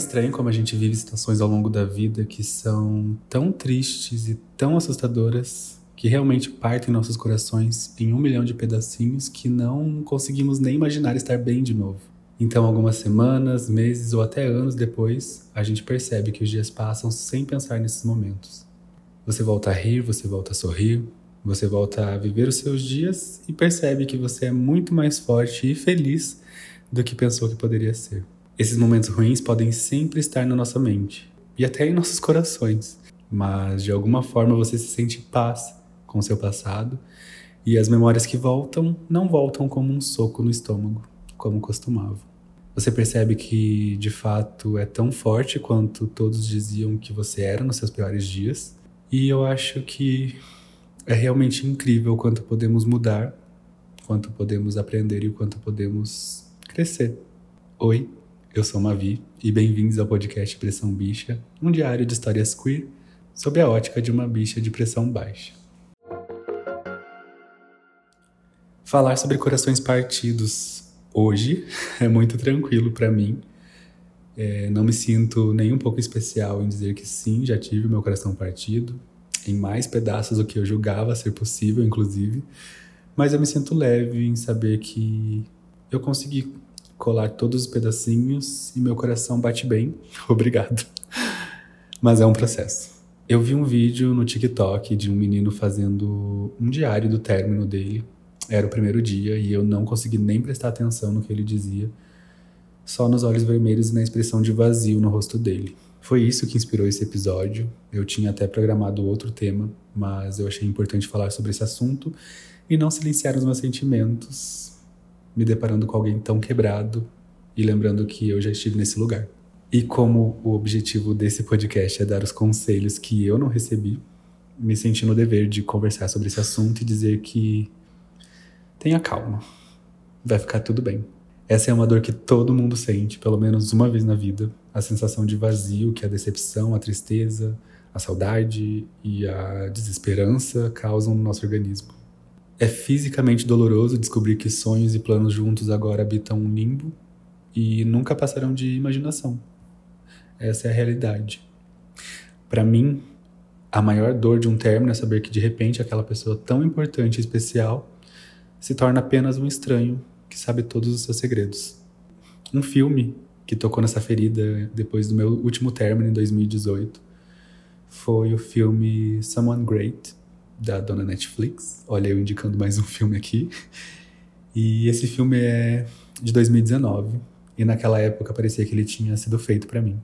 estranho como a gente vive situações ao longo da vida que são tão tristes e tão assustadoras que realmente partem nossos corações em um milhão de pedacinhos que não conseguimos nem imaginar estar bem de novo. Então, algumas semanas, meses ou até anos depois, a gente percebe que os dias passam sem pensar nesses momentos. Você volta a rir, você volta a sorrir, você volta a viver os seus dias e percebe que você é muito mais forte e feliz do que pensou que poderia ser. Esses momentos ruins podem sempre estar na nossa mente e até em nossos corações, mas de alguma forma você se sente paz com seu passado, e as memórias que voltam não voltam como um soco no estômago, como costumavam. Você percebe que de fato é tão forte quanto todos diziam que você era nos seus piores dias, e eu acho que é realmente incrível quanto podemos mudar, quanto podemos aprender e quanto podemos crescer. Oi, eu sou Mavi e bem-vindos ao podcast Pressão Bicha, um diário de histórias queer sob a ótica de uma bicha de pressão baixa. Falar sobre corações partidos hoje é muito tranquilo para mim. É, não me sinto nem um pouco especial em dizer que sim, já tive meu coração partido, em mais pedaços do que eu julgava ser possível, inclusive. Mas eu me sinto leve em saber que eu consegui colar todos os pedacinhos e meu coração bate bem. Obrigado. Mas é um processo. Eu vi um vídeo no TikTok de um menino fazendo um diário do término dele era o primeiro dia e eu não consegui nem prestar atenção no que ele dizia, só nos olhos vermelhos e na expressão de vazio no rosto dele. Foi isso que inspirou esse episódio. Eu tinha até programado outro tema, mas eu achei importante falar sobre esse assunto e não silenciar os meus sentimentos, me deparando com alguém tão quebrado e lembrando que eu já estive nesse lugar. E como o objetivo desse podcast é dar os conselhos que eu não recebi, me senti no dever de conversar sobre esse assunto e dizer que tenha calma. Vai ficar tudo bem. Essa é uma dor que todo mundo sente, pelo menos uma vez na vida. A sensação de vazio que a decepção, a tristeza, a saudade e a desesperança causam no nosso organismo. É fisicamente doloroso descobrir que sonhos e planos juntos agora habitam um limbo e nunca passarão de imaginação. Essa é a realidade. Para mim, a maior dor de um término é saber que de repente aquela pessoa tão importante e especial se torna apenas um estranho que sabe todos os seus segredos. Um filme que tocou nessa ferida depois do meu último término em 2018 foi o filme Someone Great da dona Netflix. Olha, eu indicando mais um filme aqui. E esse filme é de 2019 e naquela época parecia que ele tinha sido feito para mim.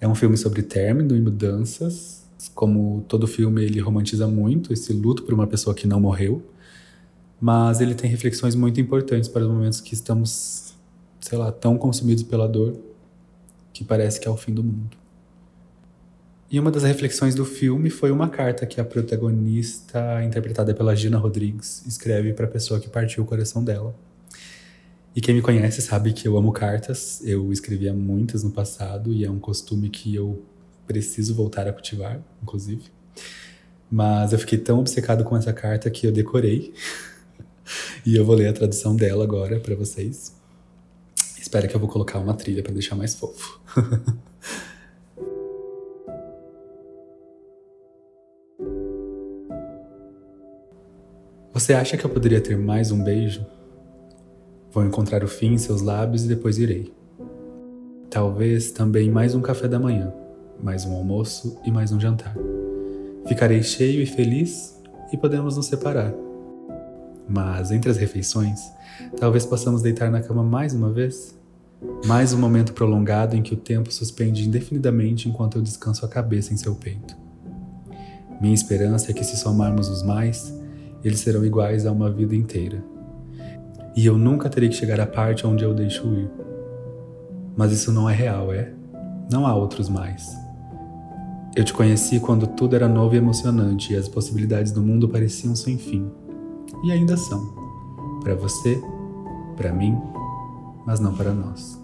É um filme sobre término e mudanças. Como todo filme, ele romantiza muito esse luto por uma pessoa que não morreu mas ele tem reflexões muito importantes para os momentos que estamos, sei lá, tão consumidos pela dor que parece que é o fim do mundo. E uma das reflexões do filme foi uma carta que a protagonista, interpretada pela Gina Rodrigues, escreve para a pessoa que partiu o coração dela. E quem me conhece sabe que eu amo cartas, eu escrevia muitas no passado e é um costume que eu preciso voltar a cultivar, inclusive. Mas eu fiquei tão obcecado com essa carta que eu decorei e eu vou ler a tradução dela agora para vocês. Espero que eu vou colocar uma trilha para deixar mais fofo. Você acha que eu poderia ter mais um beijo? Vou encontrar o fim em seus lábios e depois irei. Talvez também mais um café da manhã, mais um almoço e mais um jantar. Ficarei cheio e feliz e podemos nos separar mas entre as refeições, talvez possamos deitar na cama mais uma vez? Mais um momento prolongado em que o tempo suspende indefinidamente enquanto eu descanso a cabeça em seu peito. Minha esperança é que, se somarmos os mais, eles serão iguais a uma vida inteira. E eu nunca terei que chegar à parte onde eu deixo ir. Mas isso não é real, é? Não há outros mais. Eu te conheci quando tudo era novo e emocionante e as possibilidades do mundo pareciam sem fim e ainda são. Para você, para mim, mas não para nós.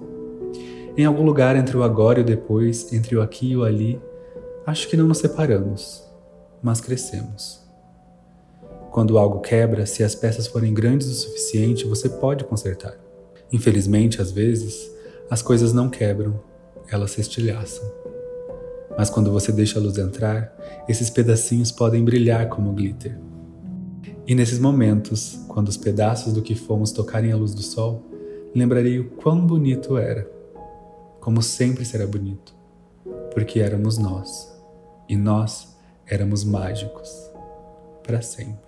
Em algum lugar entre o agora e o depois, entre o aqui e o ali, acho que não nos separamos, mas crescemos. Quando algo quebra, se as peças forem grandes o suficiente, você pode consertar. Infelizmente, às vezes, as coisas não quebram, elas se estilhaçam. Mas quando você deixa a luz entrar, esses pedacinhos podem brilhar como glitter. E nesses momentos, quando os pedaços do que fomos tocarem a luz do sol, lembrarei o quão bonito era. Como sempre será bonito, porque éramos nós, e nós éramos mágicos para sempre.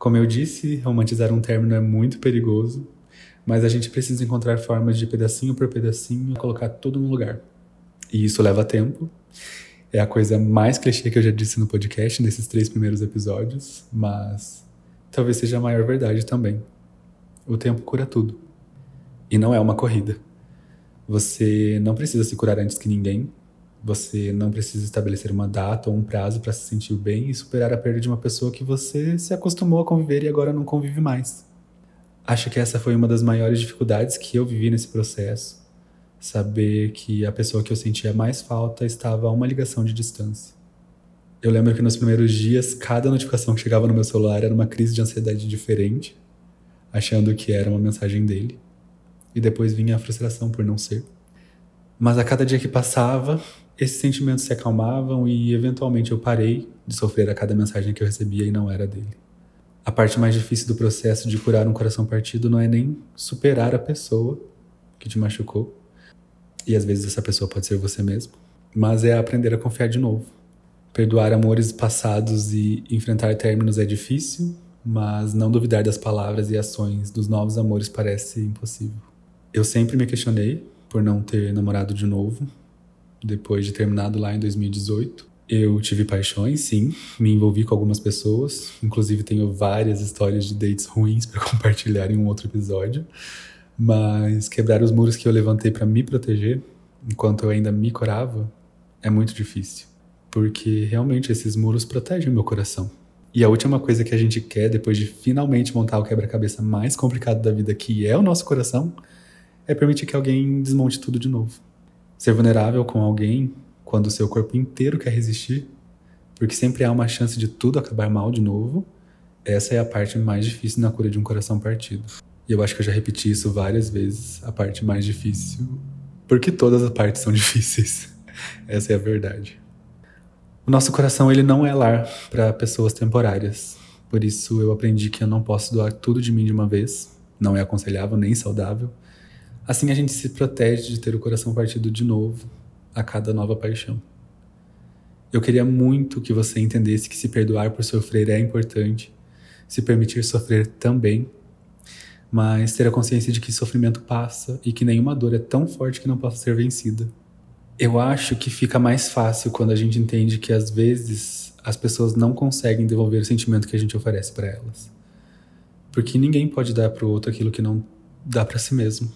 Como eu disse, romantizar um término é muito perigoso, mas a gente precisa encontrar formas de pedacinho por pedacinho colocar tudo no lugar. E isso leva tempo é a coisa mais clichê que eu já disse no podcast, nesses três primeiros episódios, mas talvez seja a maior verdade também. O tempo cura tudo. E não é uma corrida. Você não precisa se curar antes que ninguém. Você não precisa estabelecer uma data ou um prazo para se sentir bem e superar a perda de uma pessoa que você se acostumou a conviver e agora não convive mais. Acho que essa foi uma das maiores dificuldades que eu vivi nesse processo saber que a pessoa que eu sentia mais falta estava a uma ligação de distância. Eu lembro que nos primeiros dias, cada notificação que chegava no meu celular era uma crise de ansiedade diferente, achando que era uma mensagem dele. E depois vinha a frustração por não ser. Mas a cada dia que passava, esses sentimentos se acalmavam e eventualmente eu parei de sofrer a cada mensagem que eu recebia e não era dele. A parte mais difícil do processo de curar um coração partido não é nem superar a pessoa que te machucou, e às vezes essa pessoa pode ser você mesmo. Mas é aprender a confiar de novo. Perdoar amores passados e enfrentar términos é difícil, mas não duvidar das palavras e ações dos novos amores parece impossível. Eu sempre me questionei por não ter namorado de novo, depois de terminado lá em 2018. Eu tive paixões, sim, me envolvi com algumas pessoas, inclusive tenho várias histórias de dates ruins para compartilhar em um outro episódio. Mas quebrar os muros que eu levantei para me proteger, enquanto eu ainda me curava, é muito difícil. Porque realmente esses muros protegem meu coração. E a última coisa que a gente quer, depois de finalmente montar o quebra-cabeça mais complicado da vida, que é o nosso coração, é permitir que alguém desmonte tudo de novo. Ser vulnerável com alguém quando o seu corpo inteiro quer resistir, porque sempre há uma chance de tudo acabar mal de novo, essa é a parte mais difícil na cura de um coração partido. E eu acho que eu já repeti isso várias vezes, a parte mais difícil, porque todas as partes são difíceis. Essa é a verdade. O nosso coração ele não é lar para pessoas temporárias. Por isso eu aprendi que eu não posso doar tudo de mim de uma vez. Não é aconselhável nem saudável. Assim a gente se protege de ter o coração partido de novo a cada nova paixão. Eu queria muito que você entendesse que se perdoar por sofrer é importante, se permitir sofrer também mas ter a consciência de que sofrimento passa e que nenhuma dor é tão forte que não possa ser vencida. Eu acho que fica mais fácil quando a gente entende que às vezes as pessoas não conseguem devolver o sentimento que a gente oferece para elas. Porque ninguém pode dar para o outro aquilo que não dá para si mesmo.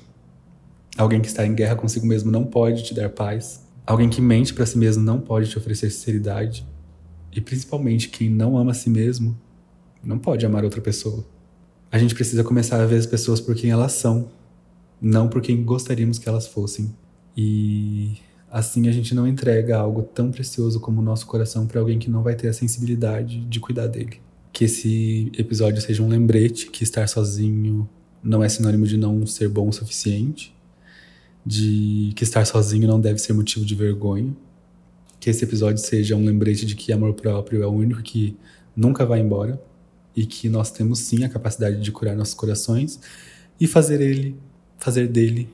Alguém que está em guerra consigo mesmo não pode te dar paz. Alguém que mente para si mesmo não pode te oferecer sinceridade. E principalmente quem não ama a si mesmo não pode amar outra pessoa a gente precisa começar a ver as pessoas por quem elas são, não por quem gostaríamos que elas fossem. E assim a gente não entrega algo tão precioso como o nosso coração para alguém que não vai ter a sensibilidade de cuidar dele. Que esse episódio seja um lembrete que estar sozinho não é sinônimo de não ser bom o suficiente, de que estar sozinho não deve ser motivo de vergonha. Que esse episódio seja um lembrete de que amor próprio é o único que nunca vai embora e que nós temos sim a capacidade de curar nossos corações e fazer ele, fazer dele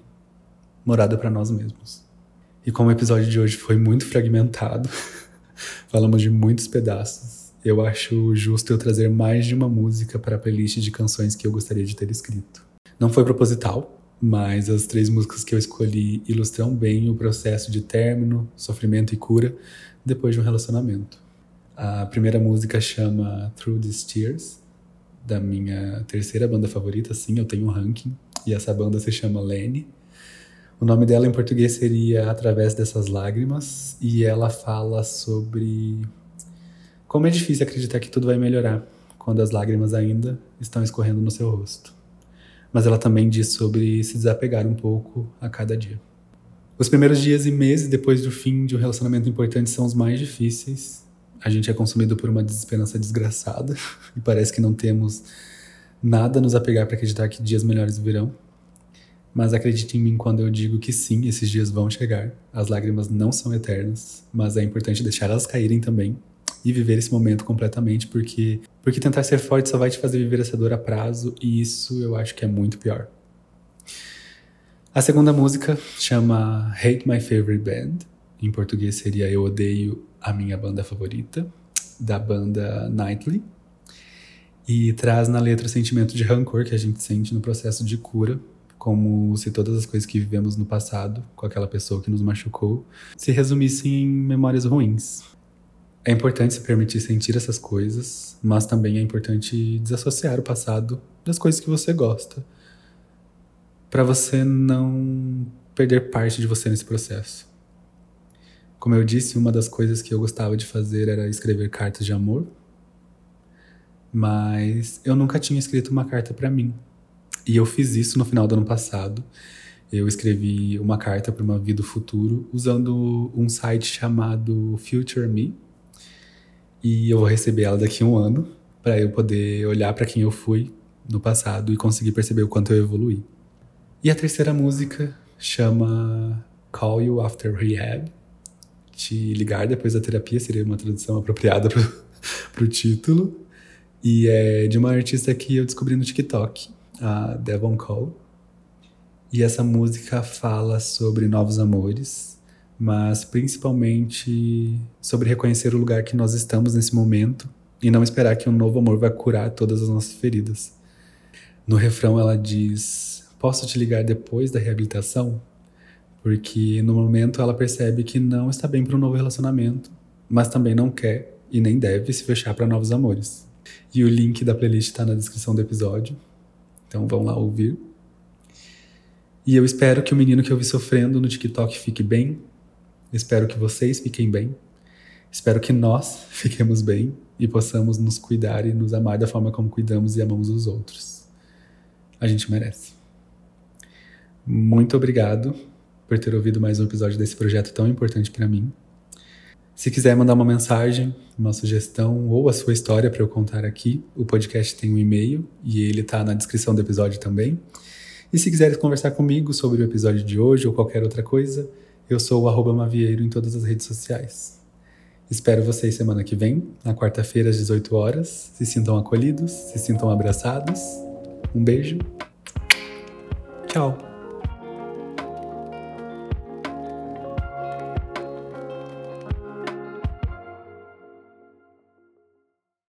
morada para nós mesmos. E como o episódio de hoje foi muito fragmentado, falamos de muitos pedaços, eu acho justo eu trazer mais de uma música para a playlist de canções que eu gostaria de ter escrito. Não foi proposital, mas as três músicas que eu escolhi ilustram bem o processo de término, sofrimento e cura depois de um relacionamento. A primeira música chama Through These Tears, da minha terceira banda favorita, sim, eu tenho um ranking, e essa banda se chama Lenny. O nome dela em português seria Através dessas Lágrimas, e ela fala sobre como é difícil acreditar que tudo vai melhorar quando as lágrimas ainda estão escorrendo no seu rosto. Mas ela também diz sobre se desapegar um pouco a cada dia. Os primeiros dias e meses depois do fim de um relacionamento importante são os mais difíceis a gente é consumido por uma desesperança desgraçada e parece que não temos Nada nos apegar para acreditar que dias melhores virão. Mas acredite em mim quando eu digo que sim, esses dias vão chegar. As lágrimas não são eternas, mas é importante deixar elas caírem também e viver esse momento completamente, porque porque tentar ser forte só vai te fazer viver essa dor a prazo e isso eu acho que é muito pior. A segunda música chama Hate My Favorite Band. Em português seria Eu Odeio a Minha Banda Favorita, da banda Nightly. E traz na letra o sentimento de rancor que a gente sente no processo de cura, como se todas as coisas que vivemos no passado, com aquela pessoa que nos machucou, se resumissem em memórias ruins. É importante se permitir sentir essas coisas, mas também é importante desassociar o passado das coisas que você gosta para você não perder parte de você nesse processo. Como eu disse, uma das coisas que eu gostava de fazer era escrever cartas de amor, mas eu nunca tinha escrito uma carta para mim. E eu fiz isso no final do ano passado. Eu escrevi uma carta para uma vida futuro usando um site chamado Future Me. E eu vou receber ela daqui a um ano para eu poder olhar para quem eu fui no passado e conseguir perceber o quanto eu evoluí. E a terceira música chama Call You After Rehab. Te ligar depois da terapia seria uma tradução apropriada para o título. E é de uma artista que eu descobri no TikTok, a Devon Cole. E essa música fala sobre novos amores, mas principalmente sobre reconhecer o lugar que nós estamos nesse momento e não esperar que um novo amor vai curar todas as nossas feridas. No refrão ela diz Posso te ligar depois da reabilitação? Porque no momento ela percebe que não está bem para um novo relacionamento, mas também não quer e nem deve se fechar para novos amores. E o link da playlist está na descrição do episódio, então vão lá ouvir. E eu espero que o menino que eu vi sofrendo no TikTok fique bem. Espero que vocês fiquem bem. Espero que nós fiquemos bem e possamos nos cuidar e nos amar da forma como cuidamos e amamos os outros. A gente merece. Muito obrigado por ter ouvido mais um episódio desse projeto tão importante para mim. Se quiser mandar uma mensagem, uma sugestão ou a sua história para eu contar aqui, o podcast tem um e-mail e ele está na descrição do episódio também. E se quiser conversar comigo sobre o episódio de hoje ou qualquer outra coisa, eu sou o Mavieiro em todas as redes sociais. Espero vocês semana que vem, na quarta-feira às 18 horas. Se sintam acolhidos, se sintam abraçados. Um beijo. Tchau.